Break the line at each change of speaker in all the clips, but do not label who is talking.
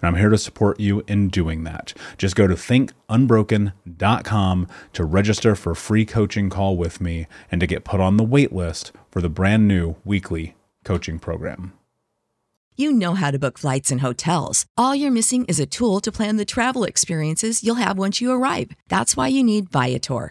and I'm here to support you in doing that. Just go to thinkunbroken.com to register for a free coaching call with me and to get put on the wait list for the brand new weekly coaching program.
You know how to book flights and hotels. All you're missing is a tool to plan the travel experiences you'll have once you arrive. That's why you need Viator.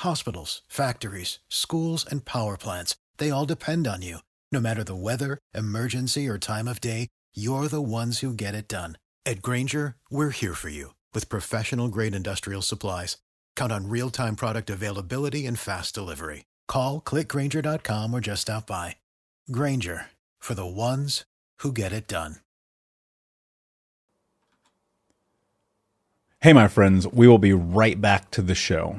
Hospitals, factories, schools, and power plants, they all depend on you. No matter the weather, emergency, or time of day, you're the ones who get it done. At Grainger, we're here for you with professional grade industrial supplies. Count on real time product availability and fast delivery. Call clickgrainger.com or just stop by. Grainger for the ones who get it done.
Hey, my friends, we will be right back to the show.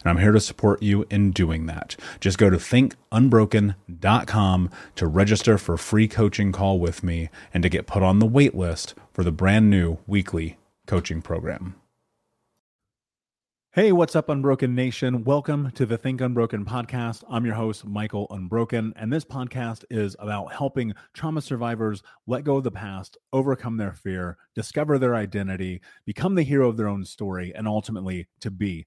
and I'm here to support you in doing that. Just go to thinkunbroken.com to register for a free coaching call with me and to get put on the wait list for the brand new weekly coaching program. Hey, what's up, Unbroken Nation? Welcome to the Think Unbroken podcast. I'm your host, Michael Unbroken, and this podcast is about helping trauma survivors let go of the past, overcome their fear, discover their identity, become the hero of their own story, and ultimately to be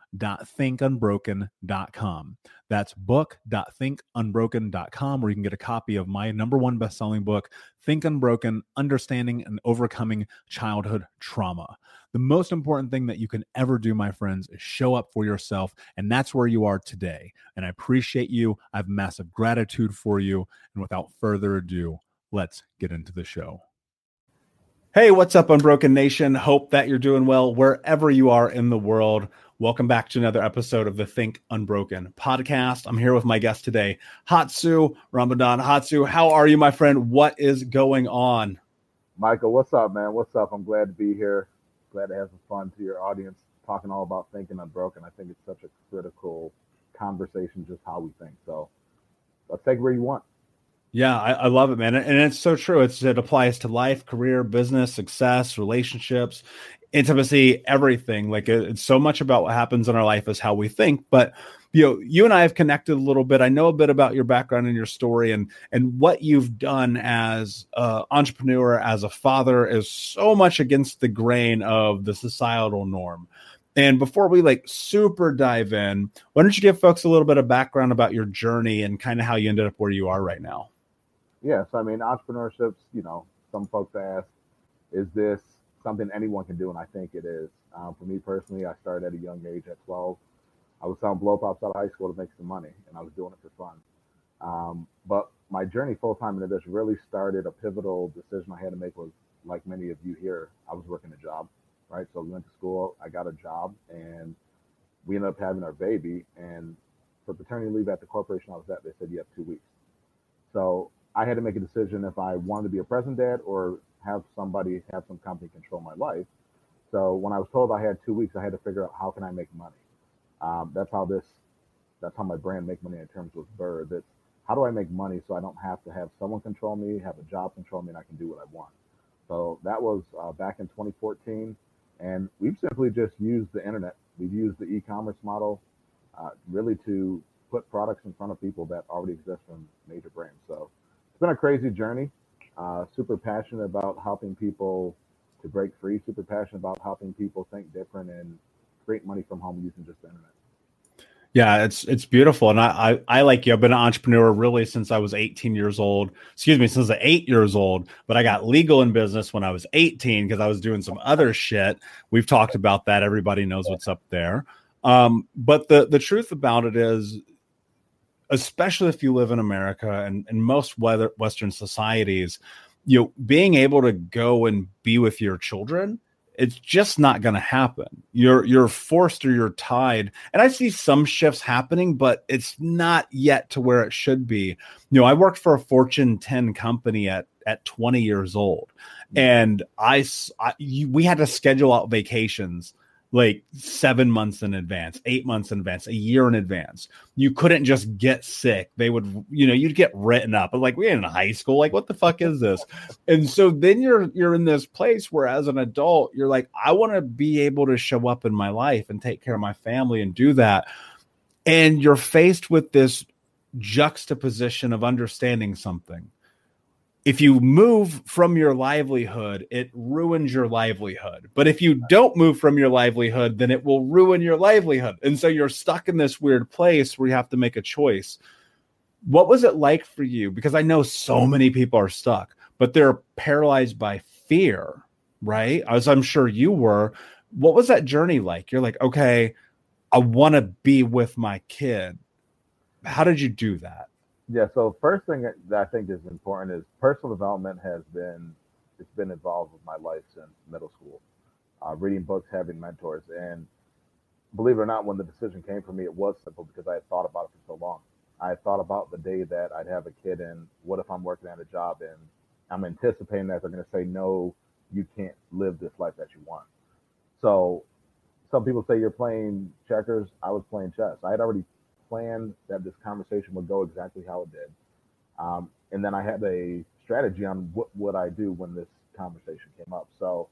book.thinkunbroken.com. That's book.thinkunbroken.com, where you can get a copy of my number one best-selling book, Think Unbroken: Understanding and Overcoming Childhood Trauma. The most important thing that you can ever do, my friends, is show up for yourself, and that's where you are today. And I appreciate you. I have massive gratitude for you. And without further ado, let's get into the show. Hey, what's up, Unbroken Nation? Hope that you're doing well wherever you are in the world. Welcome back to another episode of the Think Unbroken podcast. I'm here with my guest today, Hatsu Ramadhan. Hatsu, how are you, my friend? What is going on?
Michael, what's up, man? What's up? I'm glad to be here. Glad to have some fun to your audience talking all about thinking unbroken. I think it's such a critical conversation, just how we think. So let's take it where you want.
Yeah, I, I, love it, man. And it's so true. It's it applies to life, career, business, success, relationships, intimacy, everything. Like it, it's so much about what happens in our life is how we think. But you know, you and I have connected a little bit. I know a bit about your background and your story and and what you've done as an entrepreneur, as a father, is so much against the grain of the societal norm. And before we like super dive in, why don't you give folks a little bit of background about your journey and kind of how you ended up where you are right now?
Yes, I mean entrepreneurship's. You know, some folks ask, "Is this something anyone can do?" And I think it is. Um, for me personally, I started at a young age at 12. I was selling blow pops out of high school to make some money, and I was doing it for fun. Um, but my journey full time into this really started. A pivotal decision I had to make was, like many of you here, I was working a job, right? So we went to school, I got a job, and we ended up having our baby. And for paternity leave at the corporation I was at, they said you have two weeks. So I had to make a decision if I wanted to be a present dad or have somebody have some company control my life. So when I was told I had two weeks, I had to figure out how can I make money. Um, that's how this, that's how my brand make money in terms with Bird. It's how do I make money so I don't have to have someone control me, have a job control me, and I can do what I want. So that was uh, back in 2014, and we've simply just used the internet. We've used the e-commerce model uh, really to put products in front of people that already exist from major brands. So it's been a crazy journey. Uh, super passionate about helping people to break free. Super passionate about helping people think different and create money from home using just the internet.
Yeah, it's it's beautiful, and I, I, I like you. I've been an entrepreneur really since I was 18 years old. Excuse me, since I was eight years old. But I got legal in business when I was 18 because I was doing some other shit. We've talked about that. Everybody knows what's up there. Um, but the the truth about it is, especially if you live in America and, and most weather, Western societies, you know, being able to go and be with your children it's just not going to happen. You're you're forced or you're tied. And I see some shifts happening, but it's not yet to where it should be. You know, I worked for a Fortune 10 company at at 20 years old, mm. and I, I we had to schedule out vacations like seven months in advance, eight months in advance, a year in advance. You couldn't just get sick. They would, you know, you'd get written up. Like we're in high school. Like what the fuck is this? And so then you're you're in this place where as an adult, you're like, I want to be able to show up in my life and take care of my family and do that. And you're faced with this juxtaposition of understanding something if you move from your livelihood, it ruins your livelihood. But if you don't move from your livelihood, then it will ruin your livelihood. And so you're stuck in this weird place where you have to make a choice. What was it like for you? Because I know so many people are stuck, but they're paralyzed by fear, right? As I'm sure you were. What was that journey like? You're like, okay, I want to be with my kid. How did you do that?
Yeah. So first thing that I think is important is personal development has been it's been involved with my life since middle school. Uh, reading books, having mentors, and believe it or not, when the decision came for me, it was simple because I had thought about it for so long. I had thought about the day that I'd have a kid, and what if I'm working at a job and I'm anticipating that they're going to say, no, you can't live this life that you want. So some people say you're playing checkers. I was playing chess. I had already planned that this conversation would go exactly how it did. Um, and then I had a strategy on what would I do when this conversation came up. So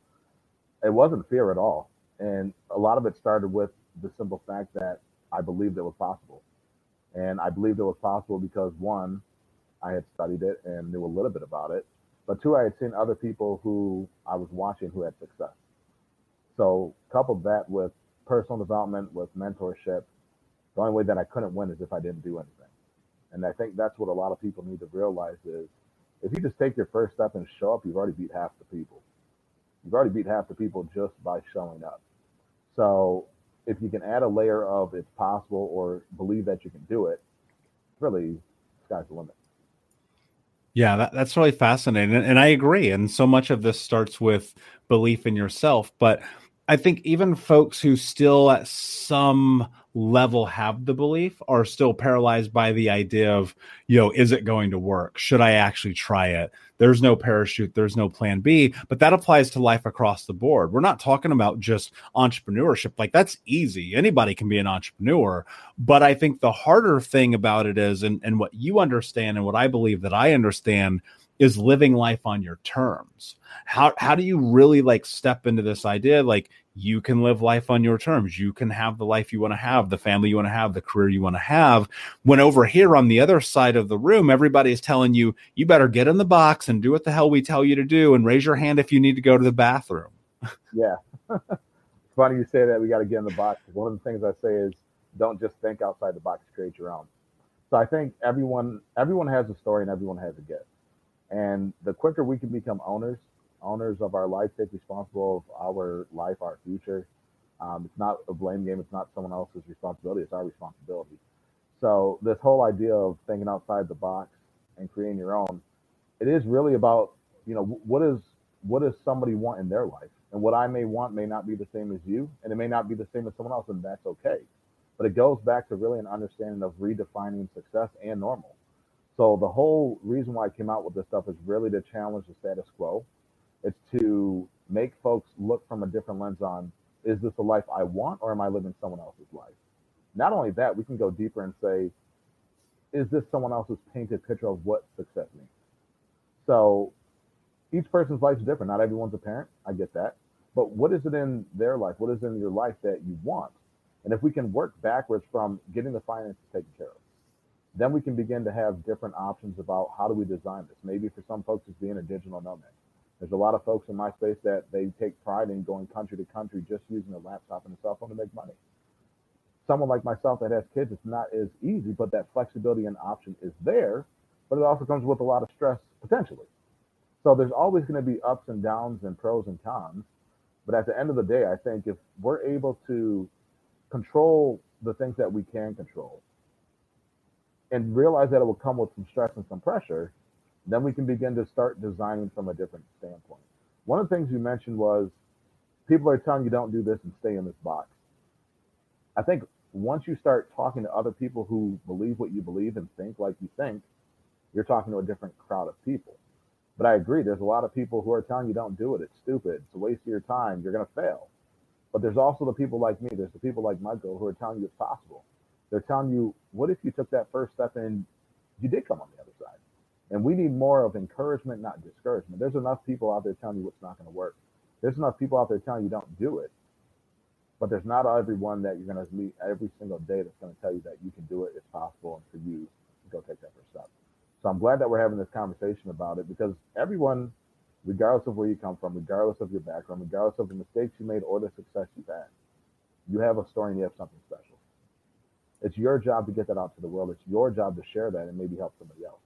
it wasn't fear at all. And a lot of it started with the simple fact that I believed it was possible. And I believed it was possible because one, I had studied it and knew a little bit about it. But two, I had seen other people who I was watching who had success. So coupled that with personal development, with mentorship, the only way that I couldn't win is if I didn't do anything. And I think that's what a lot of people need to realize is if you just take your first step and show up, you've already beat half the people. You've already beat half the people just by showing up. So if you can add a layer of it's possible or believe that you can do it, really sky's the limit.
Yeah, that, that's really fascinating. And, and I agree. And so much of this starts with belief in yourself. But I think even folks who still at some level have the belief are still paralyzed by the idea of, you know, is it going to work? Should I actually try it? There's no parachute, there's no plan B, but that applies to life across the board. We're not talking about just entrepreneurship. Like that's easy. Anybody can be an entrepreneur. But I think the harder thing about it is, and, and what you understand and what I believe that I understand is living life on your terms. How how do you really like step into this idea like you can live life on your terms. You can have the life you want to have, the family you want to have, the career you want to have. When over here on the other side of the room, everybody's telling you, you better get in the box and do what the hell we tell you to do and raise your hand if you need to go to the bathroom.
Yeah. funny you say that we got to get in the box. One of the things I say is don't just think outside the box, create your own. So I think everyone everyone has a story and everyone has a gift. And the quicker we can become owners owners of our life take responsible of our life, our future. Um, it's not a blame game. It's not someone else's responsibility. It's our responsibility. So this whole idea of thinking outside the box and creating your own, it is really about you know what is what does somebody want in their life, and what I may want may not be the same as you, and it may not be the same as someone else, and that's okay. But it goes back to really an understanding of redefining success and normal. So the whole reason why I came out with this stuff is really to challenge the status quo it's to make folks look from a different lens on is this a life I want or am I living someone else's life? Not only that, we can go deeper and say, is this someone else's painted picture of what success means? So each person's life is different. Not everyone's a parent. I get that. But what is it in their life? What is in your life that you want? And if we can work backwards from getting the finances taken care of, then we can begin to have different options about how do we design this. Maybe for some folks, it's being a digital nomad. There's a lot of folks in my space that they take pride in going country to country just using a laptop and a cell phone to make money. Someone like myself that has kids, it's not as easy, but that flexibility and option is there, but it also comes with a lot of stress potentially. So there's always going to be ups and downs and pros and cons. But at the end of the day, I think if we're able to control the things that we can control and realize that it will come with some stress and some pressure, then we can begin to start designing from a different standpoint. One of the things you mentioned was people are telling you don't do this and stay in this box. I think once you start talking to other people who believe what you believe and think like you think, you're talking to a different crowd of people. But I agree, there's a lot of people who are telling you don't do it. It's stupid. It's a waste of your time. You're going to fail. But there's also the people like me. There's the people like Michael who are telling you it's possible. They're telling you, what if you took that first step and you did come on the other side? And we need more of encouragement, not discouragement. There's enough people out there telling you what's not going to work. There's enough people out there telling you don't do it. But there's not everyone that you're going to meet every single day that's going to tell you that you can do it, it's possible, and for you to go take that first step. So I'm glad that we're having this conversation about it because everyone, regardless of where you come from, regardless of your background, regardless of the mistakes you made or the success you've had, you have a story and you have something special. It's your job to get that out to the world. It's your job to share that and maybe help somebody else.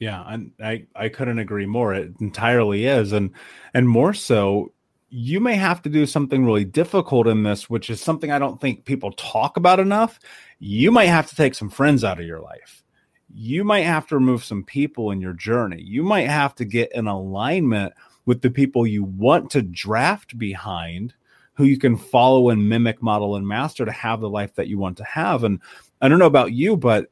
Yeah, and I I couldn't agree more. It entirely is, and and more so, you may have to do something really difficult in this, which is something I don't think people talk about enough. You might have to take some friends out of your life. You might have to remove some people in your journey. You might have to get in alignment with the people you want to draft behind, who you can follow and mimic, model, and master to have the life that you want to have. And I don't know about you, but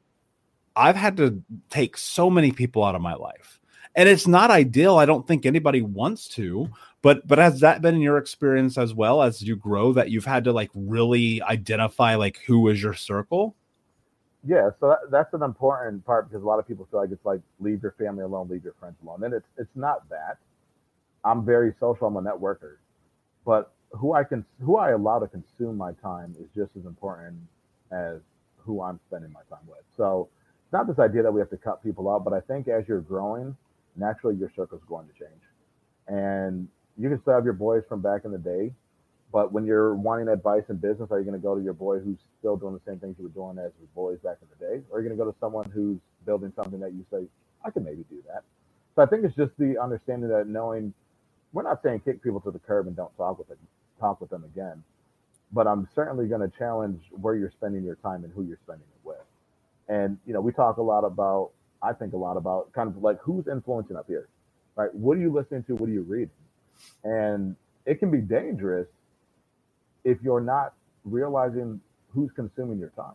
I've had to take so many people out of my life. And it's not ideal. I don't think anybody wants to, but but has that been in your experience as well as you grow that you've had to like really identify like who is your circle?
Yeah, so that, that's an important part because a lot of people feel like it's like leave your family alone, leave your friends alone, and it's it's not that. I'm very social. I'm a networker, but who I can who I allow to consume my time is just as important as who I'm spending my time with. So it's not this idea that we have to cut people out, but I think as you're growing, naturally your circle is going to change. And you can still have your boys from back in the day, but when you're wanting advice in business, are you going to go to your boy who's still doing the same things you were doing as your boys back in the day? Or are you going to go to someone who's building something that you say, I can maybe do that? So I think it's just the understanding that knowing we're not saying kick people to the curb and don't talk with them, talk with them again, but I'm certainly going to challenge where you're spending your time and who you're spending it with. And you know, we talk a lot about, I think a lot about kind of like who's influencing up here, right? What are you listening to? What are you reading? And it can be dangerous if you're not realizing who's consuming your time.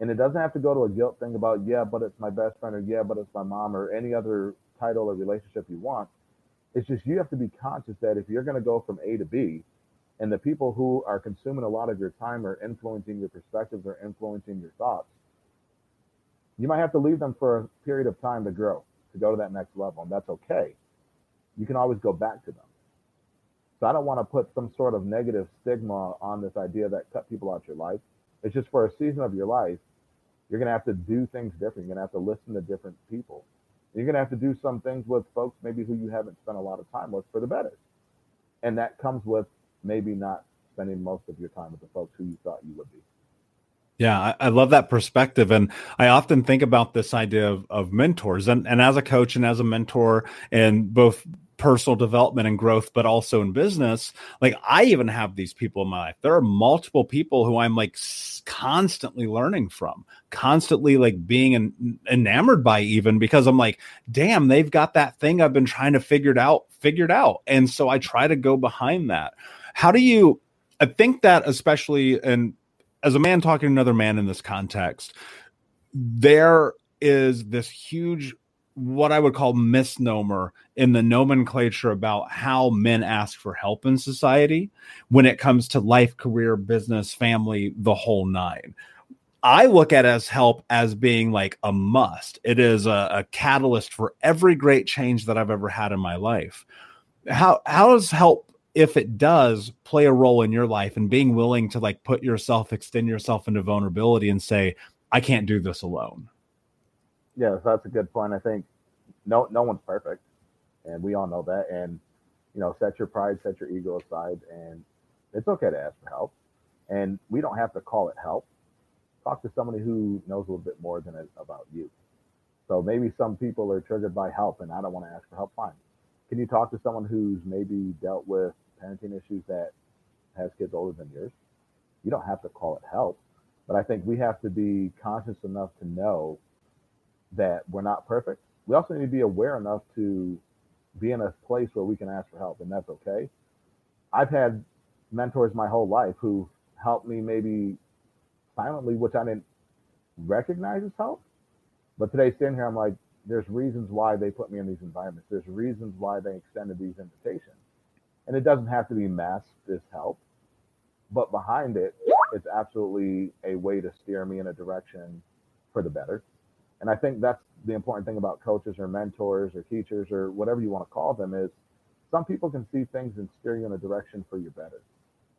And it doesn't have to go to a guilt thing about, yeah, but it's my best friend, or yeah, but it's my mom, or any other title or relationship you want. It's just you have to be conscious that if you're going to go from A to B, and the people who are consuming a lot of your time are influencing your perspectives or influencing your thoughts, you might have to leave them for a period of time to grow, to go to that next level. And that's okay. You can always go back to them. So I don't want to put some sort of negative stigma on this idea that cut people out your life. It's just for a season of your life, you're going to have to do things different. You're going to have to listen to different people. You're going to have to do some things with folks maybe who you haven't spent a lot of time with for the better. And that comes with maybe not spending most of your time with the folks who you thought you would be.
Yeah, I, I, love that perspective. And I often think about this idea of, of mentors. And, and as a coach and as a mentor and both personal development and growth, but also in business, like I even have these people in my life. There are multiple people who I'm like constantly learning from, constantly like being en- enamored by, even because I'm like, damn, they've got that thing I've been trying to figure it out, figured out. And so I try to go behind that. How do you? I think that especially, and as a man talking to another man in this context, there is this huge what I would call misnomer in the nomenclature about how men ask for help in society when it comes to life, career, business, family, the whole nine. I look at as help as being like a must. It is a, a, catalyst for every great change that I've ever had in my life. How how does help if it does play a role in your life and being willing to like put yourself extend yourself into vulnerability and say i can't do this alone
yeah so that's a good point. I think no no one's perfect and we all know that. And you know set your pride set your ego aside and it's okay to ask for help. And we don't have to call it help. Talk to somebody who knows a little bit more than about you. So maybe some people are triggered by help and i don't want to ask for help fine. Can you talk to someone who's maybe dealt with parenting issues that has kids older than yours. You don't have to call it help, but I think we have to be conscious enough to know that we're not perfect. We also need to be aware enough to be in a place where we can ask for help, and that's okay. I've had mentors my whole life who helped me maybe silently, which I didn't recognize as help. But today, sitting here, I'm like, there's reasons why they put me in these environments. There's reasons why they extended these invitations and it doesn't have to be masked as help, but behind it, it's absolutely a way to steer me in a direction for the better. And I think that's the important thing about coaches or mentors or teachers or whatever you want to call them is some people can see things and steer you in a direction for your better.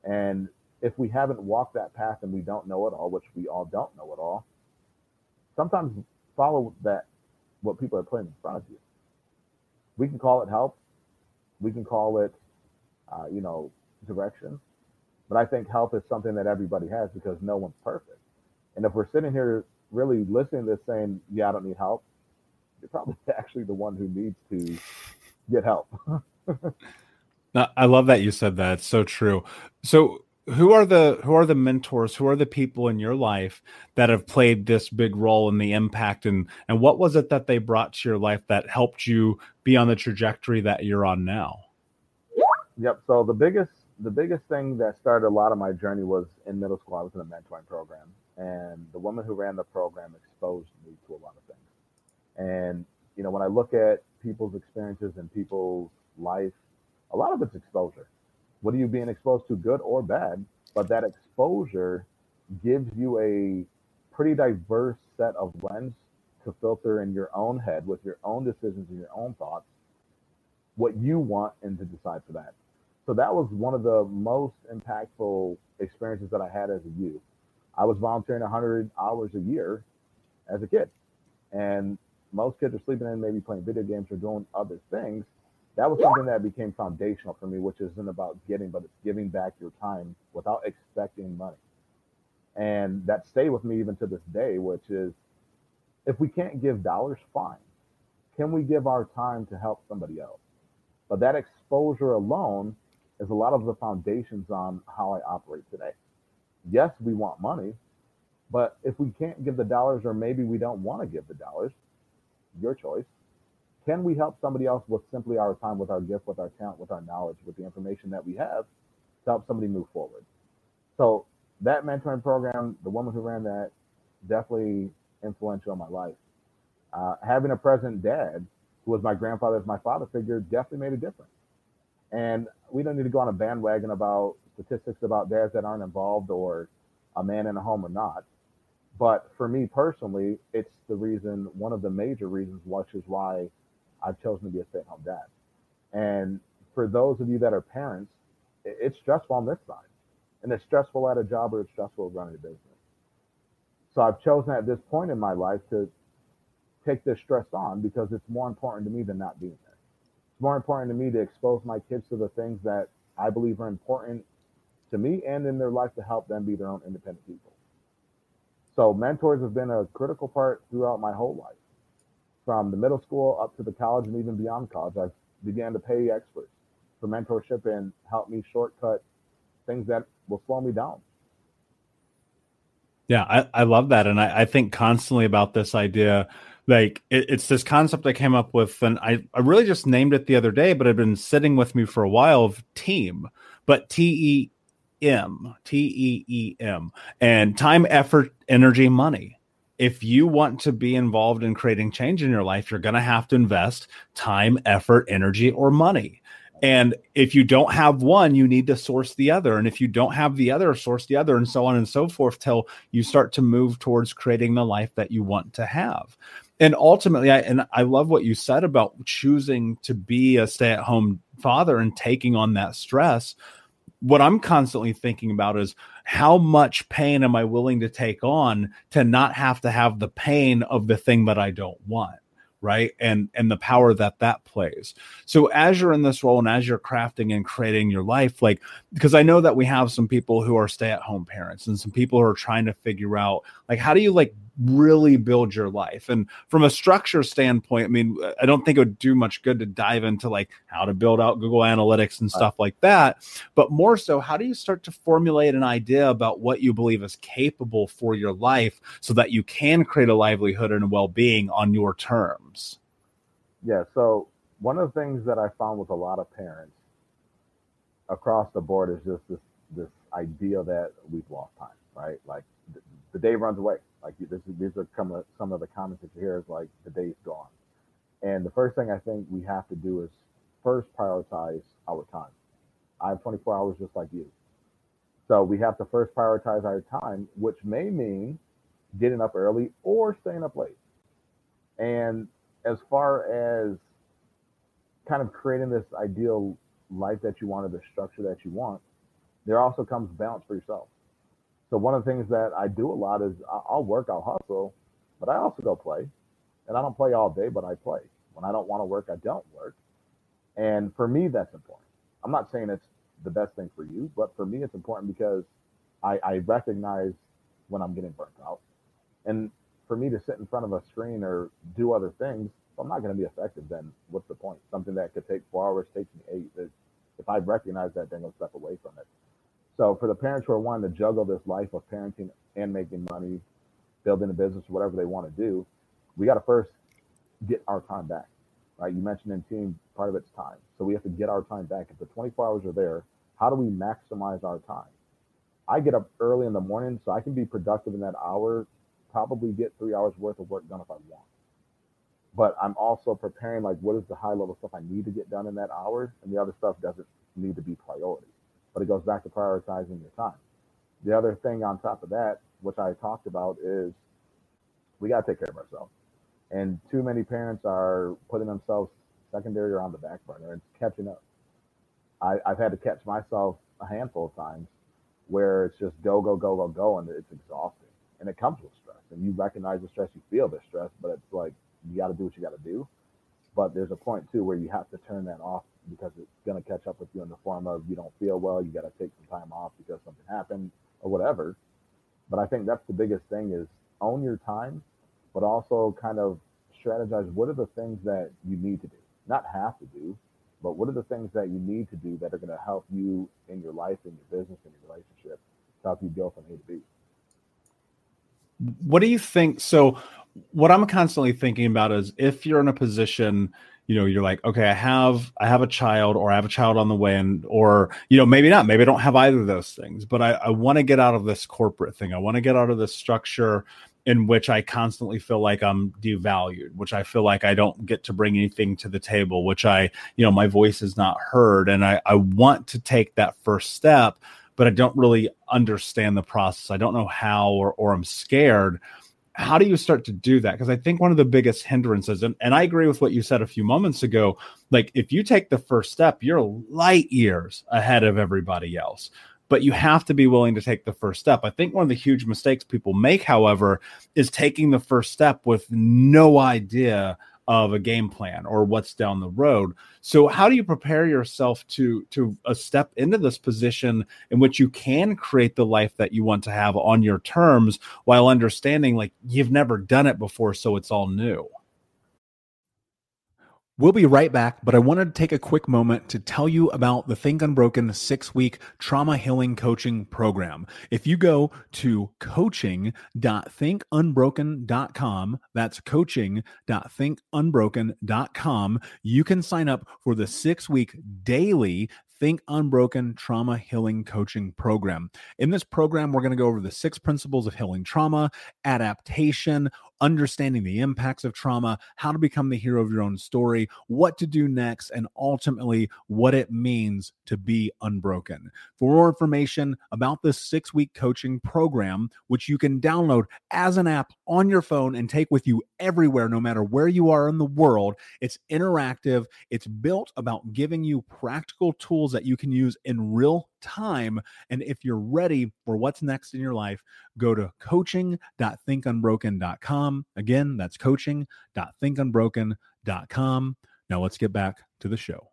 And if we haven't walked that path and we don't know it all, which we all don't know it all, sometimes follow that what people are putting in front of you. We can call it help. We can call it uh, you know, direction. But I think help is something that everybody has because no one's perfect. And if we're sitting here really listening to this saying, yeah, I don't need help, you're probably actually the one who needs to get help.
I love that you said that. It's so true. So who are the who are the mentors who are the people in your life that have played this big role in the impact and and what was it that they brought to your life that helped you be on the trajectory that you're on now
Yep. So the biggest the biggest thing that started a lot of my journey was in middle school. I was in a mentoring program, and the woman who ran the program exposed me to a lot of things. And you know, when I look at people's experiences and people's life, a lot of it's exposure. What are you being exposed to, good or bad? But that exposure gives you a pretty diverse set of lens to filter in your own head with your own decisions and your own thoughts what you want and to decide for that. So that was one of the most impactful experiences that I had as a youth. I was volunteering 100 hours a year as a kid, and most kids are sleeping in, maybe playing video games or doing other things. That was something that became foundational for me, which isn't about getting, but it's giving back your time without expecting money. And that stayed with me even to this day, which is if we can't give dollars, fine. Can we give our time to help somebody else? But that exposure alone is a lot of the foundations on how I operate today. Yes, we want money, but if we can't give the dollars, or maybe we don't want to give the dollars, your choice. can we help somebody else with simply our time, with our gift, with our talent, with our knowledge, with the information that we have to help somebody move forward? So that mentoring program, the woman who ran that, definitely influential in my life. Uh, having a present dad who was my grandfather my father figure definitely made a difference. And we don't need to go on a bandwagon about statistics about dads that aren't involved or a man in a home or not. But for me personally, it's the reason, one of the major reasons, which is why I've chosen to be a stay at home dad. And for those of you that are parents, it's stressful on this side. And it's stressful at a job or it's stressful running a business. So I've chosen at this point in my life to take this stress on because it's more important to me than not being there. It's more important to me to expose my kids to the things that I believe are important to me and in their life to help them be their own independent people. So mentors have been a critical part throughout my whole life. From the middle school up to the college and even beyond college, I've began to pay experts for mentorship and help me shortcut things that will slow me down.
Yeah, I, I love that. And I, I think constantly about this idea like it, it's this concept I came up with, and I, I really just named it the other day, but I've been sitting with me for a while of team, but T E M, T E E M, and time, effort, energy, money. If you want to be involved in creating change in your life, you're going to have to invest time, effort, energy, or money. And if you don't have one, you need to source the other. And if you don't have the other, source the other, and so on and so forth till you start to move towards creating the life that you want to have and ultimately I and I love what you said about choosing to be a stay-at-home father and taking on that stress. What I'm constantly thinking about is how much pain am I willing to take on to not have to have the pain of the thing that I don't want right? And and the power that that plays. So as you're in this role and as you're crafting and creating your life like because i know that we have some people who are stay at home parents and some people who are trying to figure out like how do you like really build your life. And from a structure standpoint, I mean, I don't think it would do much good to dive into like how to build out Google Analytics and stuff like that, but more so, how do you start to formulate an idea about what you believe is capable for your life so that you can create a livelihood and a well being on your terms?
Yeah. So, one of the things that I found with a lot of parents across the board is just this this idea that we've lost time, right? Like the, the day runs away like this, these are some of, some of the comments that you hear is like the day's gone. And the first thing I think we have to do is first prioritize our time. I have 24 hours just like you. So we have to first prioritize our time, which may mean getting up early or staying up late. And as far as kind of creating this ideal life that you want or the structure that you want, there also comes balance for yourself. So one of the things that I do a lot is I'll work, I'll hustle, but I also go play. And I don't play all day, but I play. When I don't want to work, I don't work. And for me, that's important. I'm not saying it's the best thing for you, but for me, it's important because I, I recognize when I'm getting burnt out. And for me to sit in front of a screen or do other things, if I'm not going to be effective, then what's the point? Something that could take four hours takes me eight. If I recognize that, then I'll step away from it. So for the parents who are wanting to juggle this life of parenting and making money, building a business, or whatever they want to do, we got to first get our time back, right? You mentioned in team, part of it's time. So we have to get our time back. If the 24 hours are there, how do we maximize our time? I get up early in the morning so I can be productive in that hour, probably get three hours worth of work done if I want. But I'm also preparing like what is the high level stuff I need to get done in that hour, and the other stuff doesn't need to be priority but it goes back to prioritizing your time. The other thing on top of that, which I talked about, is we got to take care of ourselves. And too many parents are putting themselves secondary or on the back burner and catching up. I, I've had to catch myself a handful of times where it's just go, go, go, go, go, and it's exhausting. And it comes with stress. And you recognize the stress, you feel the stress, but it's like you got to do what you got to do. But there's a point too where you have to turn that off because it's going to catch up with you in the form of you don't feel well, you got to take some time off because something happened or whatever. But I think that's the biggest thing is own your time, but also kind of strategize what are the things that you need to do, not have to do, but what are the things that you need to do that are going to help you in your life, in your business, in your relationship, to help you go from A to B.
What do you think? So, what I'm constantly thinking about is if you're in a position, you know, you're like, okay, I have I have a child or I have a child on the way and or you know, maybe not, maybe I don't have either of those things, but I, I want to get out of this corporate thing. I want to get out of this structure in which I constantly feel like I'm devalued, which I feel like I don't get to bring anything to the table, which I, you know, my voice is not heard. And I, I want to take that first step, but I don't really understand the process. I don't know how or or I'm scared how do you start to do that? Because I think one of the biggest hindrances, and, and I agree with what you said a few moments ago, like if you take the first step, you're light years ahead of everybody else. But you have to be willing to take the first step. I think one of the huge mistakes people make, however, is taking the first step with no idea of a game plan or what's down the road. So how do you prepare yourself to to a step into this position in which you can create the life that you want to have on your terms while understanding like you've never done it before so it's all new? We'll be right back, but I wanted to take a quick moment to tell you about the Think Unbroken six week trauma healing coaching program. If you go to coaching.thinkunbroken.com, that's coaching.thinkunbroken.com, you can sign up for the six week daily Think Unbroken Trauma Healing Coaching Program. In this program, we're going to go over the six principles of healing trauma, adaptation, understanding the impacts of trauma, how to become the hero of your own story, what to do next, and ultimately what it means to be unbroken. For more information about this six week coaching program, which you can download as an app on your phone and take with you everywhere, no matter where you are in the world, it's interactive, it's built about giving you practical tools that you can use in real time. And if you're ready for what's next in your life, go to coaching.thinkunbroken.com. Again, that's coaching.thinkunbroken.com. Now let's get back to the show.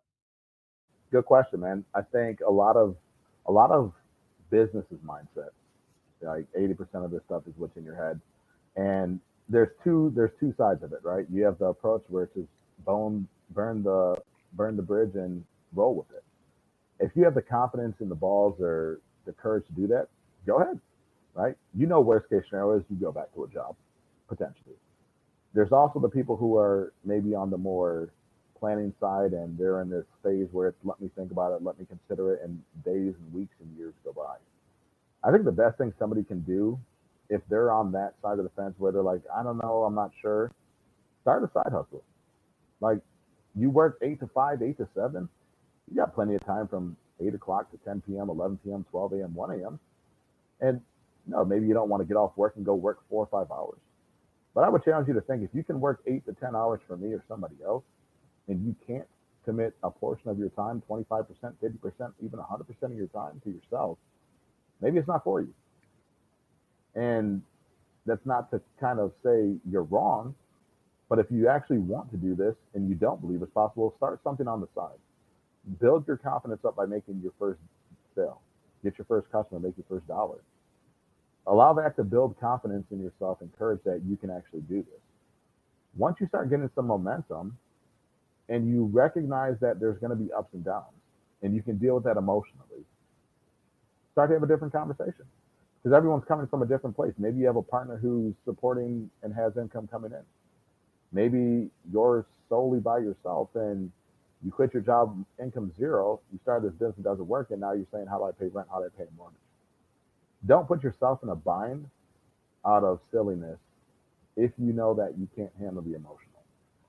Good question, man. I think a lot of a lot of businesses mindset, like 80% of this stuff is what's in your head. And there's two there's two sides of it, right? You have the approach where it's just bone burn the burn the bridge and roll with it if you have the confidence in the balls or the courage to do that, go ahead. Right? You know, worst case scenario is you go back to a job potentially. There's also the people who are maybe on the more planning side and they're in this phase where it's let me think about it, let me consider it, and days and weeks and years go by. I think the best thing somebody can do if they're on that side of the fence where they're like, I don't know, I'm not sure, start a side hustle. Like you work eight to five, eight to seven, you got plenty of time from 8 o'clock to 10 p.m., 11 p.m., 12 a.m., 1 a.m. And no, maybe you don't want to get off work and go work four or five hours. But I would challenge you to think if you can work eight to 10 hours for me or somebody else, and you can't commit a portion of your time, 25%, 50%, even 100% of your time to yourself, maybe it's not for you. And that's not to kind of say you're wrong, but if you actually want to do this and you don't believe it's possible, start something on the side build your confidence up by making your first sale, get your first customer, make your first dollar. Allow that to build confidence in yourself and courage that you can actually do this. Once you start getting some momentum and you recognize that there's going to be ups and downs and you can deal with that emotionally, start to have a different conversation because everyone's coming from a different place. Maybe you have a partner who's supporting and has income coming in. Maybe you're solely by yourself and you quit your job, income zero. You start this business, doesn't work, and now you're saying, "How do I pay rent? How do I pay a mortgage?" Don't put yourself in a bind out of silliness if you know that you can't handle the emotional.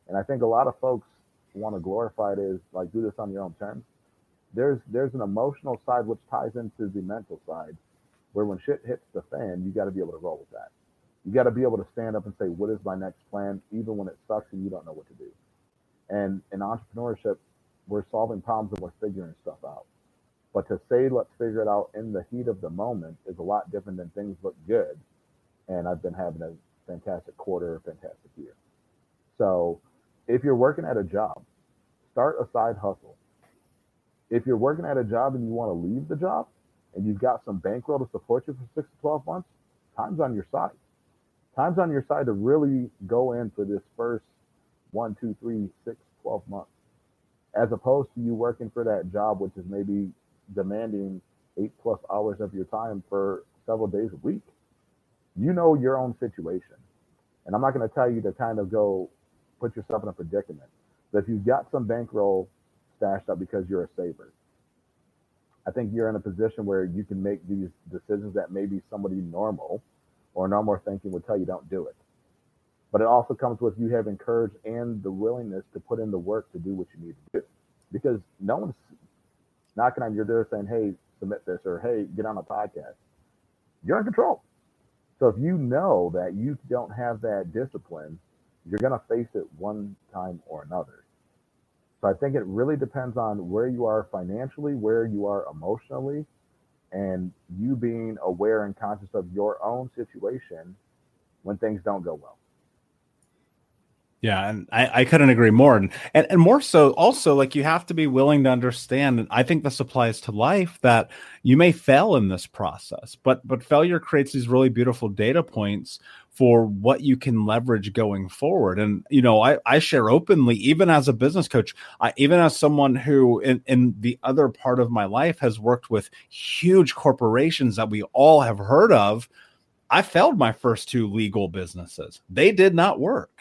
And I think a lot of folks want to glorify it as like do this on your own terms. There's there's an emotional side which ties into the mental side, where when shit hits the fan, you got to be able to roll with that. You got to be able to stand up and say, "What is my next plan?" Even when it sucks and you don't know what to do. And in entrepreneurship, we're solving problems and we're figuring stuff out. But to say let's figure it out in the heat of the moment is a lot different than things look good. And I've been having a fantastic quarter, fantastic year. So if you're working at a job, start a side hustle. If you're working at a job and you want to leave the job and you've got some bankroll to support you for six to 12 months, time's on your side. Time's on your side to really go in for this first one, two, three, six, 12 months, as opposed to you working for that job, which is maybe demanding eight plus hours of your time for several days a week. You know your own situation. And I'm not going to tell you to kind of go put yourself in a predicament. But if you've got some bankroll stashed up because you're a saver, I think you're in a position where you can make these decisions that maybe somebody normal or normal thinking would tell you don't do it. But it also comes with you having courage and the willingness to put in the work to do what you need to do. Because no one's knocking on your door saying, hey, submit this or hey, get on a podcast. You're in control. So if you know that you don't have that discipline, you're going to face it one time or another. So I think it really depends on where you are financially, where you are emotionally, and you being aware and conscious of your own situation when things don't go well.
Yeah, and I, I couldn't agree more. And, and and more so also like you have to be willing to understand, and I think this applies to life, that you may fail in this process, but but failure creates these really beautiful data points for what you can leverage going forward. And you know, I, I share openly, even as a business coach, I, even as someone who in, in the other part of my life has worked with huge corporations that we all have heard of. I failed my first two legal businesses. They did not work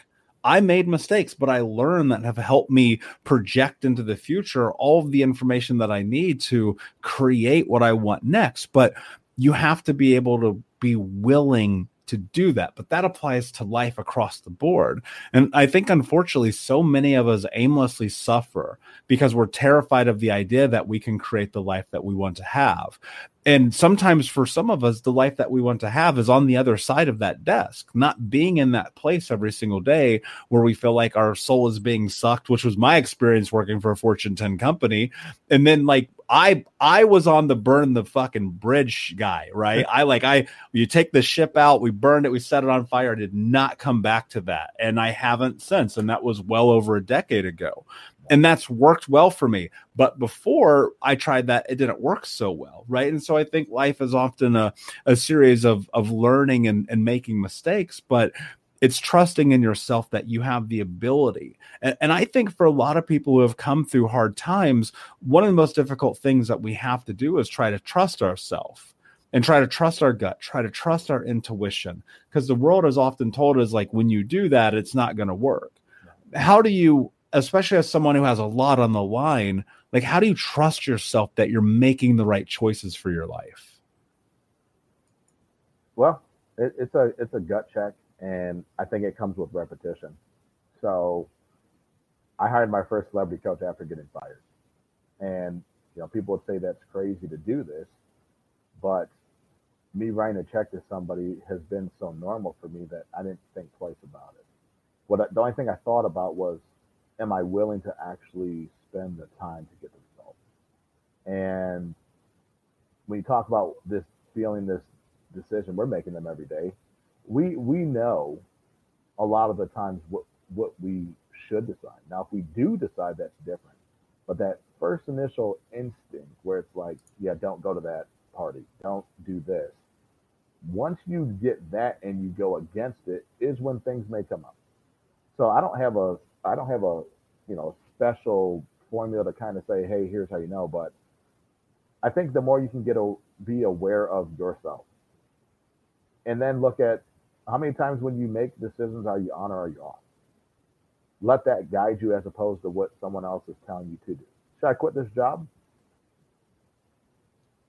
I made mistakes, but I learned that have helped me project into the future all of the information that I need to create what I want next. But you have to be able to be willing to do that. But that applies to life across the board. And I think, unfortunately, so many of us aimlessly suffer because we're terrified of the idea that we can create the life that we want to have and sometimes for some of us the life that we want to have is on the other side of that desk not being in that place every single day where we feel like our soul is being sucked which was my experience working for a fortune 10 company. And then like i i was on the burn the fucking bridge guy right? I like i you take the ship out we burned it we set it on fire I did not come back to that. And i haven't since and that was well over a decade ago and that's worked well for me but before i tried that it didn't work so well right and so i think life is often a, a series of of learning and, and making mistakes but it's trusting in yourself that you have the ability and, and i think for a lot of people who have come through hard times one of the most difficult things that we have to do is try to trust ourselves and try to trust our gut, try to trust our intuition. Because the world has often told us, like, when you do that, it's not going to work. How do you especially as someone who has a lot on the line, like how do you trust yourself that you're making the right choices for your life?
Well, it, it's a it's a gut check, and I think it comes with repetition. So, I hired my first celebrity coach after getting fired, and you know people would say that's crazy to do this, but me writing a check to somebody has been so normal for me that I didn't think twice about it. What I, the only thing I thought about was am I willing to actually spend the time to get the results? And when you talk about this feeling, this decision, we're making them every day. We we know a lot of the times what what we should decide. Now, if we do decide, that's different. But that first initial instinct, where it's like, yeah, don't go to that party, don't do this. Once you get that and you go against it, is when things may come up. So I don't have a I don't have a you know special formula to kind of say, hey, here's how you know. But I think the more you can get a be aware of yourself, and then look at how many times when you make decisions are you on or are you off. Let that guide you as opposed to what someone else is telling you to do. Should I quit this job?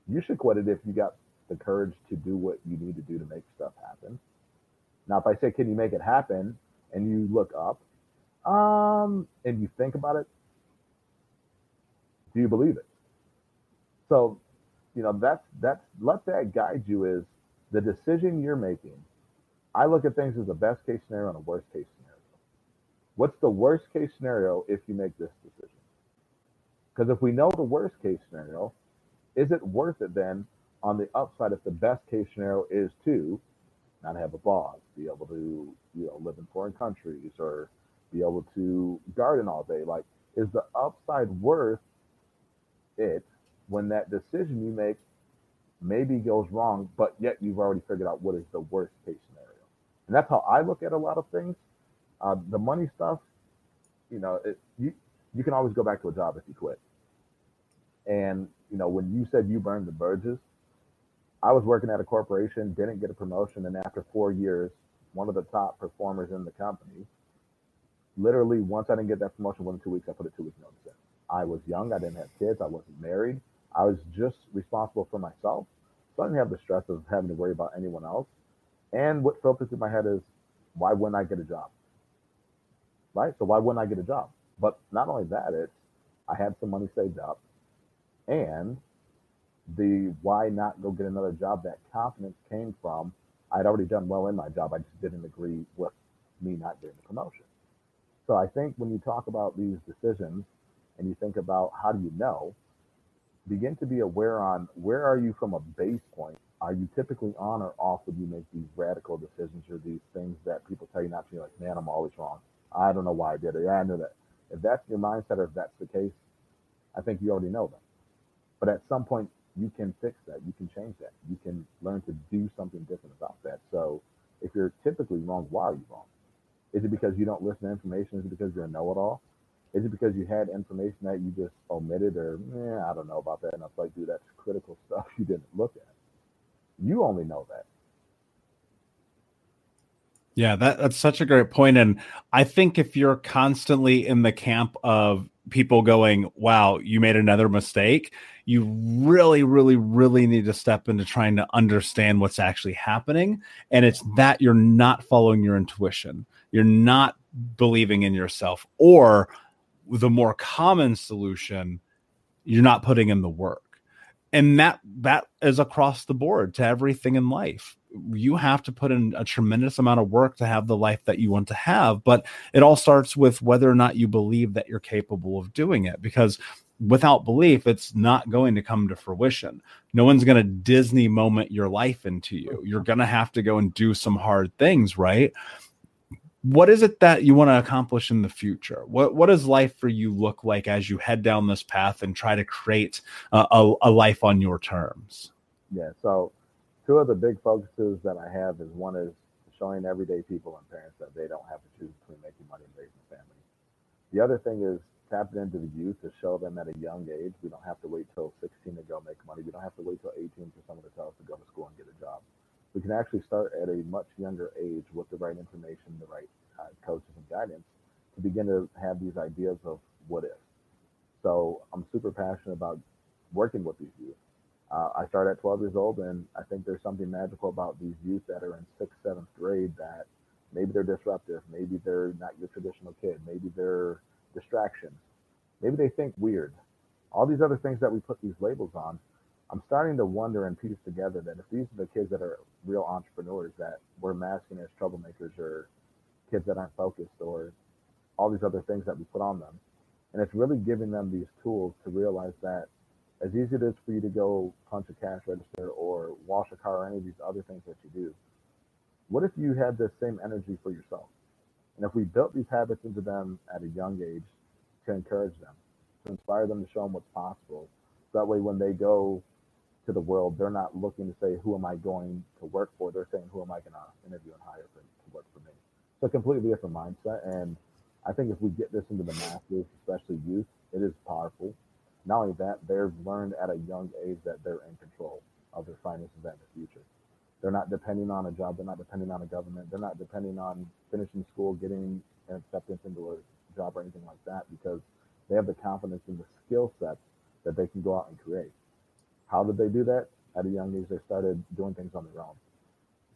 You should quit it if you got the courage to do what you need to do to make stuff happen. Now, if I say, can you make it happen? And you look up um, and you think about it, do you believe it? So, you know, that's that's let that guide you is the decision you're making. I look at things as a best case scenario and a worst case scenario. What's the worst case scenario if you make this decision? Because if we know the worst case scenario, is it worth it then on the upside if the best case scenario is to not have a boss, be able to, you know, live in foreign countries or be able to garden all day. Like, is the upside worth it when that decision you make maybe goes wrong, but yet you've already figured out what is the worst case scenario? And that's how I look at a lot of things. Uh, the money stuff, you know, it, you you can always go back to a job if you quit. And you know, when you said you burned the bridges, I was working at a corporation, didn't get a promotion, and after four years, one of the top performers in the company. Literally, once I didn't get that promotion within two weeks, I put a two week notice in. I was young, I didn't have kids, I wasn't married. I was just responsible for myself. So I didn't have the stress of having to worry about anyone else. And what filters in my head is, why wouldn't I get a job? Right? So why wouldn't I get a job? But not only that, it's I had some money saved up, and the why not go get another job that confidence came from I'd already done well in my job. I just didn't agree with me not getting the promotion. So I think when you talk about these decisions and you think about how do you know, begin to be aware on where are you from a base point. Are you typically on or off when you make these radical decisions or these things that people tell you not to? Be like, man, I'm always wrong. I don't know why I did it. Yeah, I knew that. If that's your mindset or if that's the case, I think you already know that. But at some point, you can fix that. You can change that. You can learn to do something different about that. So if you're typically wrong, why are you wrong? Is it because you don't listen to information? Is it because you're a know-it-all? Is it because you had information that you just omitted or, eh, I don't know about that. And I was like, dude, that's critical stuff you didn't look at. You only know that.
Yeah, that, that's such a great point. And I think if you're constantly in the camp of people going, wow, you made another mistake, you really, really, really need to step into trying to understand what's actually happening. And it's that you're not following your intuition, you're not believing in yourself, or the more common solution, you're not putting in the work. And that that is across the board to everything in life you have to put in a tremendous amount of work to have the life that you want to have. But it all starts with whether or not you believe that you're capable of doing it. Because without belief, it's not going to come to fruition. No one's going to Disney moment your life into you. You're going to have to go and do some hard things, right? What is it that you want to accomplish in the future? What what does life for you look like as you head down this path and try to create a, a, a life on your terms?
Yeah. So two of the big focuses that I have is one is showing everyday people and parents that they don't have to choose between making money and raising a family. The other thing is tapping into the youth to show them at a young age. We don't have to wait till 16 to go make money. We don't have to wait till 18 for someone to tell us to go to school and get a job. We can actually start at a much younger age with the right information, the right uh, coaches and guidance to begin to have these ideas of what if. So I'm super passionate about working with these youth uh, I started at 12 years old, and I think there's something magical about these youth that are in sixth, seventh grade that maybe they're disruptive, maybe they're not your traditional kid, maybe they're distractions, maybe they think weird. All these other things that we put these labels on, I'm starting to wonder and piece together that if these are the kids that are real entrepreneurs that we're masking as troublemakers or kids that aren't focused or all these other things that we put on them. And it's really giving them these tools to realize that as easy as it is for you to go punch a cash register or wash a car or any of these other things that you do, what if you had the same energy for yourself? And if we built these habits into them at a young age to encourage them, to inspire them to show them what's possible, that way when they go to the world, they're not looking to say, who am I going to work for? They're saying, who am I going to interview and hire for, to work for me? So completely different mindset. And I think if we get this into the masses, especially youth, it is powerful not only that, they've learned at a young age that they're in control of their finances and the future. They're not depending on a job. They're not depending on a government. They're not depending on finishing school, getting an acceptance into a job or anything like that because they have the confidence and the skill sets that they can go out and create. How did they do that? At a young age, they started doing things on their own.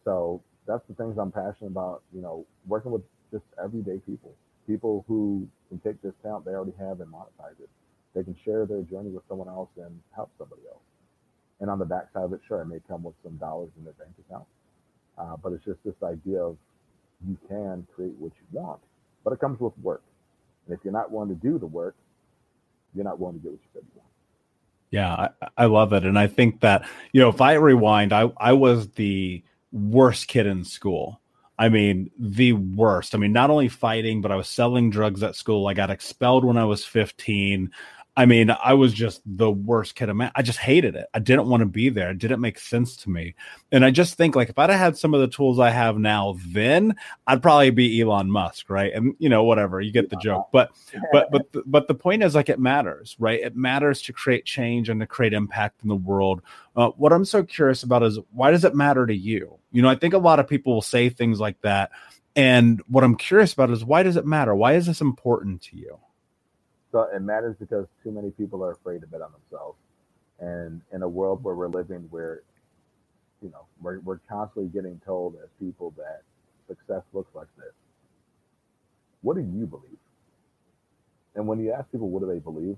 So that's the things I'm passionate about, you know, working with just everyday people, people who can take this talent they already have and monetize it they can share their journey with someone else and help somebody else. And on the backside of it, sure, it may come with some dollars in their bank account, uh, but it's just this idea of you can create what you want, but it comes with work. And if you're not willing to do the work, you're not willing to get what you said you want.
Yeah, I, I love it. And I think that, you know, if I rewind, I, I was the worst kid in school. I mean, the worst. I mean, not only fighting, but I was selling drugs at school. I got expelled when I was 15. I mean, I was just the worst kid. Of man, I just hated it. I didn't want to be there. It didn't make sense to me. And I just think like if I'd have had some of the tools I have now, then I'd probably be Elon Musk, right? And you know, whatever, you get the joke. But but but but the point is like it matters, right? It matters to create change and to create impact in the world. Uh, what I'm so curious about is why does it matter to you? You know, I think a lot of people will say things like that. And what I'm curious about is why does it matter? Why is this important to you?
So it matters because too many people are afraid to bet on themselves. And in a world where we're living where, you know, we're, we're constantly getting told as people that success looks like this. What do you believe? And when you ask people what do they believe,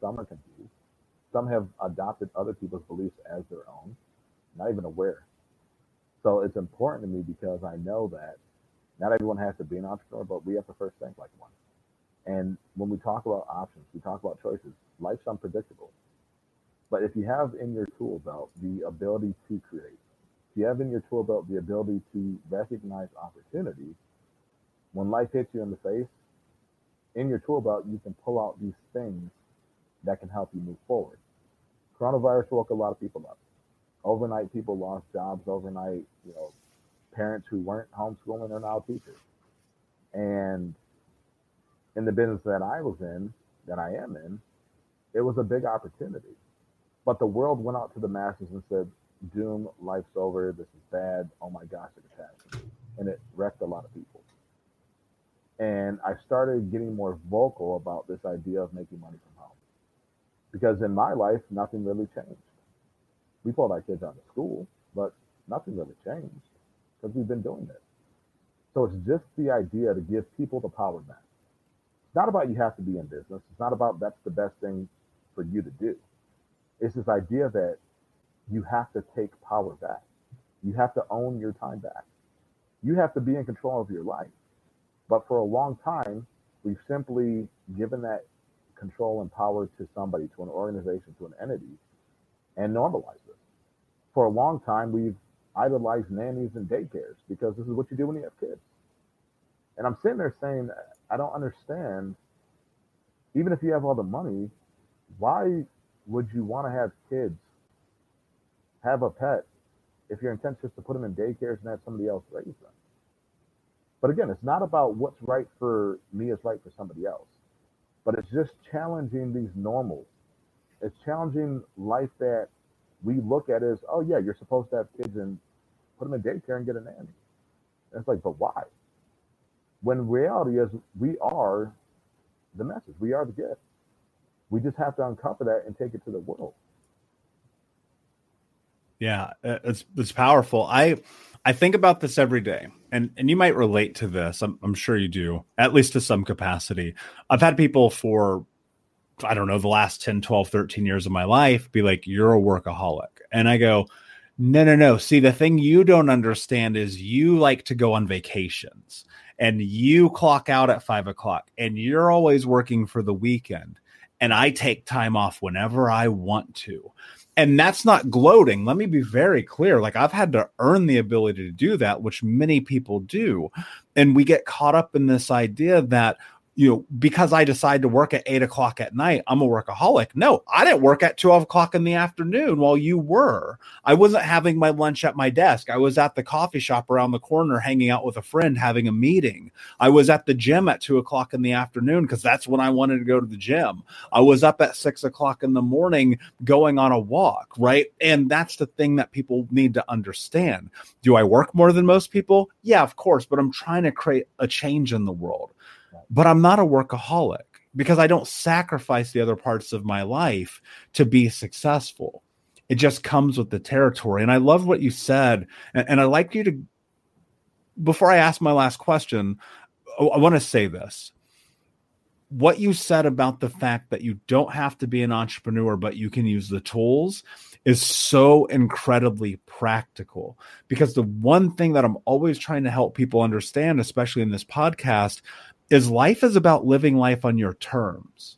some are confused. Some have adopted other people's beliefs as their own, not even aware. So it's important to me because I know that not everyone has to be an entrepreneur, but we have to first think like one. And when we talk about options, we talk about choices. Life's unpredictable. But if you have in your tool belt the ability to create, if you have in your tool belt the ability to recognize opportunity, when life hits you in the face, in your tool belt, you can pull out these things that can help you move forward. Coronavirus woke a lot of people up. Overnight, people lost jobs. Overnight, you know, parents who weren't homeschooling are now teachers. And in the business that I was in, that I am in, it was a big opportunity. But the world went out to the masses and said, doom, life's over, this is bad, oh my gosh, it's a catastrophe. And it wrecked a lot of people. And I started getting more vocal about this idea of making money from home. Because in my life, nothing really changed. We pulled our kids out of school, but nothing really changed because we've been doing it. So it's just the idea to give people the power back. Not about you have to be in business. It's not about that's the best thing for you to do. It's this idea that you have to take power back. You have to own your time back. You have to be in control of your life. But for a long time, we've simply given that control and power to somebody, to an organization, to an entity, and normalized it. For a long time, we've idolized nannies and daycares because this is what you do when you have kids. And I'm sitting there saying, I don't understand. Even if you have all the money, why would you want to have kids, have a pet, if your intent is just to put them in daycares and have somebody else raise them? But again, it's not about what's right for me is right for somebody else, but it's just challenging these normals. It's challenging life that we look at as, oh yeah, you're supposed to have kids and put them in daycare and get a nanny. And it's like, but why? When reality is we are the message. We are the gift. We just have to uncover that and take it to the world.
Yeah, uh, it's it's powerful. I I think about this every day, and and you might relate to this. I'm, I'm sure you do, at least to some capacity. I've had people for I don't know the last 10, 12, 13 years of my life be like, "You're a workaholic," and I go, "No, no, no. See, the thing you don't understand is you like to go on vacations." And you clock out at five o'clock and you're always working for the weekend and I take time off whenever I want to. And that's not gloating. Let me be very clear. Like I've had to earn the ability to do that, which many people do. And we get caught up in this idea that you know, because I decide to work at eight o'clock at night, I'm a workaholic. No, I didn't work at 12 o'clock in the afternoon while you were. I wasn't having my lunch at my desk. I was at the coffee shop around the corner hanging out with a friend having a meeting. I was at the gym at two o'clock in the afternoon because that's when I wanted to go to the gym. I was up at six o'clock in the morning going on a walk, right? And that's the thing that people need to understand. Do I work more than most people? Yeah, of course, but I'm trying to create a change in the world but I'm not a workaholic because I don't sacrifice the other parts of my life to be successful. It just comes with the territory. And I love what you said. And, and I like you to, before I ask my last question, I, I want to say this. What you said about the fact that you don't have to be an entrepreneur, but you can use the tools is so incredibly practical because the one thing that I'm always trying to help people understand, especially in this podcast, is life is about living life on your terms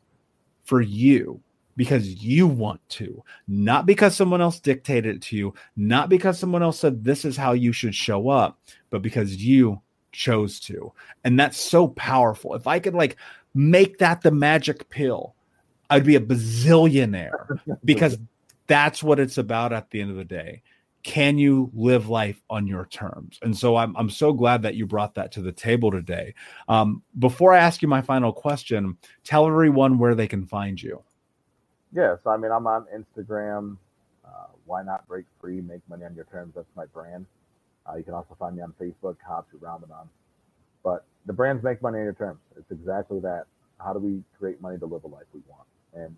for you because you want to, not because someone else dictated it to you, not because someone else said this is how you should show up, but because you chose to. And that's so powerful. If I could like make that the magic pill, I'd be a bazillionaire because that's what it's about at the end of the day. Can you live life on your terms? And so I'm, I'm so glad that you brought that to the table today. Um, before I ask you my final question, tell everyone where they can find you.
Yeah, so I mean, I'm on Instagram. Uh, why not break free? Make money on your terms. That's my brand. Uh, you can also find me on Facebook, Hatsu Ramadhan. But the brands make money on your terms. It's exactly that. How do we create money to live a life we want? And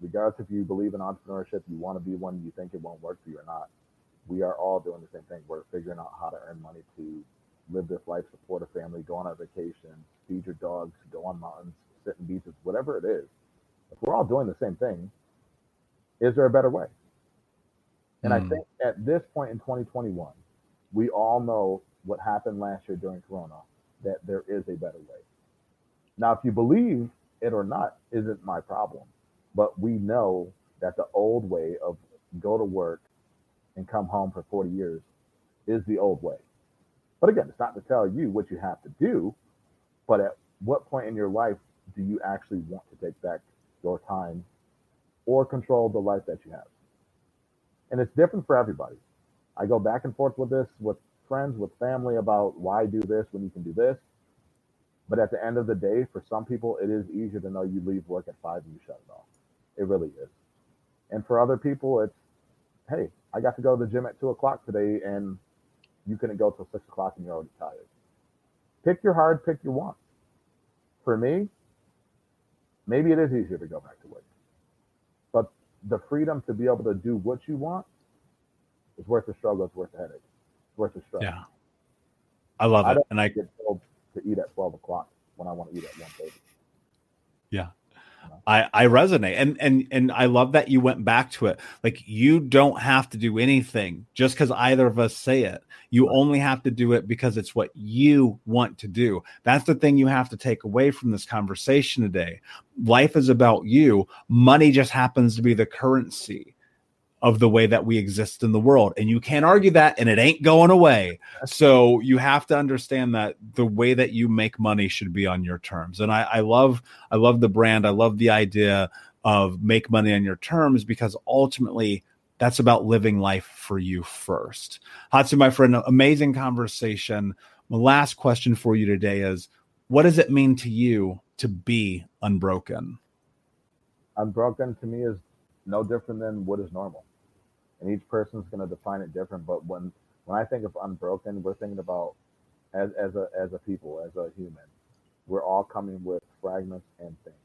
regardless if you believe in entrepreneurship, you want to be one, you think it won't work for you or not, we are all doing the same thing. We're figuring out how to earn money to live this life, support a family, go on a vacation, feed your dogs, go on mountains, sit in beaches, whatever it is. If we're all doing the same thing, is there a better way? And mm. I hmm. think at this point in 2021, we all know what happened last year during Corona, that there is a better way. Now, if you believe it or not, isn't my problem. But we know that the old way of go to work and come home for 40 years is the old way. But again, it's not to tell you what you have to do, but at what point in your life do you actually want to take back your time or control the life that you have? And it's different for everybody. I go back and forth with this with friends, with family about why do this when you can do this. But at the end of the day, for some people, it is easier to know you leave work at five and you shut it off. It really is. And for other people, it's, hey, I got to go to the gym at two o'clock today and you couldn't go till six o'clock and you're already tired. Pick your hard, pick your want. For me, maybe it is easier to go back to work. But the freedom to be able to do what you want is worth the struggle, it's worth the headache. It's worth the struggle.
Yeah. I love
I
it. And I
get told to eat at 12 o'clock when I want to eat at 1.30.
Yeah. I, I resonate and and and I love that you went back to it. Like you don't have to do anything just because either of us say it. You only have to do it because it's what you want to do. That's the thing you have to take away from this conversation today. Life is about you. Money just happens to be the currency of the way that we exist in the world. And you can't argue that, and it ain't going away. So you have to understand that the way that you make money should be on your terms. And I, I love, I love the brand. I love the idea of make money on your terms because ultimately that's about living life for you first. Hatsu, my friend, amazing conversation. My last question for you today is what does it mean to you to be unbroken?
Unbroken to me is no different than what is normal and each person's going to define it different. But when when I think of unbroken, we're thinking about as as a as a people, as a human, we're all coming with fragments and things.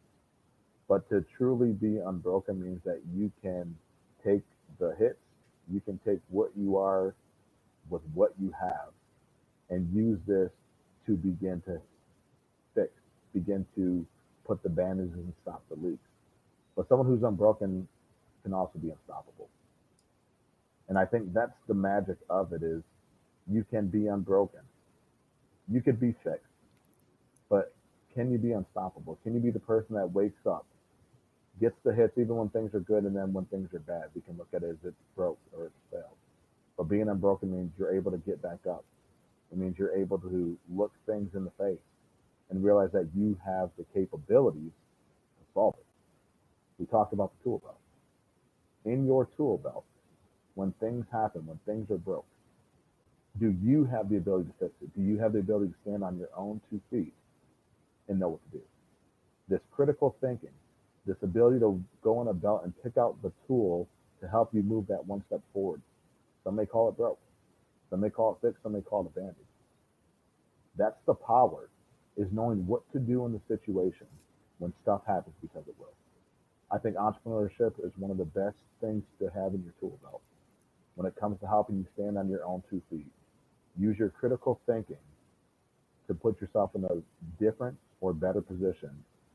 But to truly be unbroken means that you can take the hits, you can take what you are with what you have, and use this to begin to fix, begin to put the bandages and stop the leaks. But someone who's unbroken can also be unstoppable. And I think that's the magic of it is you can be unbroken. You could be fixed. But can you be unstoppable? Can you be the person that wakes up, gets the hits even when things are good and then when things are bad? We can look at it as it's broke or it's failed. But being unbroken means you're able to get back up. It means you're able to look things in the face and realize that you have the capabilities to solve it. We talked about the tool belt. In your tool belt, when things happen, when things are broke, do you have the ability to fix it? Do you have the ability to stand on your own two feet and know what to do? This critical thinking, this ability to go on a belt and pick out the tool to help you move that one step forward. Some may call it broke. Some may call it fixed. Some may call it abandoned. That's the power, is knowing what to do in the situation when stuff happens because it will. I think entrepreneurship is one of the best things to have in your tool belt when it comes to helping you stand on your own two feet. Use your critical thinking to put yourself in a different or better position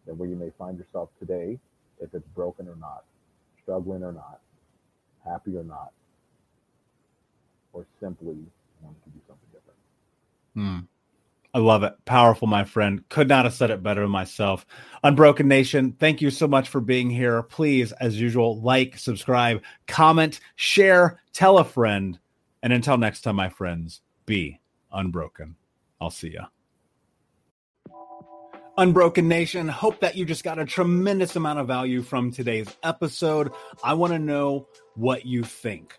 than where you may find yourself today, if it's broken or not, struggling or not, happy or not, or simply wanting to do something different.
Hmm. I love it. Powerful, my friend. Could not have said it better myself. Unbroken Nation, thank you so much for being here. Please, as usual, like, subscribe, comment, share, tell a friend. And until next time, my friends, be unbroken. I'll see ya. Unbroken Nation, hope that you just got a tremendous amount of value from today's episode. I want to know what you think.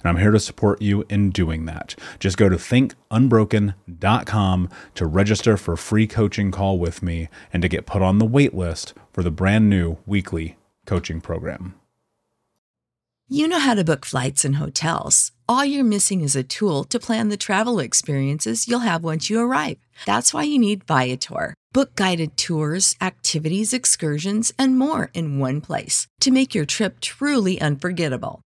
and I'm here to support you in doing that. Just go to thinkunbroken.com to register for a free coaching call with me and to get put on the wait list for the brand new weekly coaching program.
You know how to book flights and hotels. All you're missing is a tool to plan the travel experiences you'll have once you arrive. That's why you need Viator. Book guided tours, activities, excursions, and more in one place to make your trip truly unforgettable.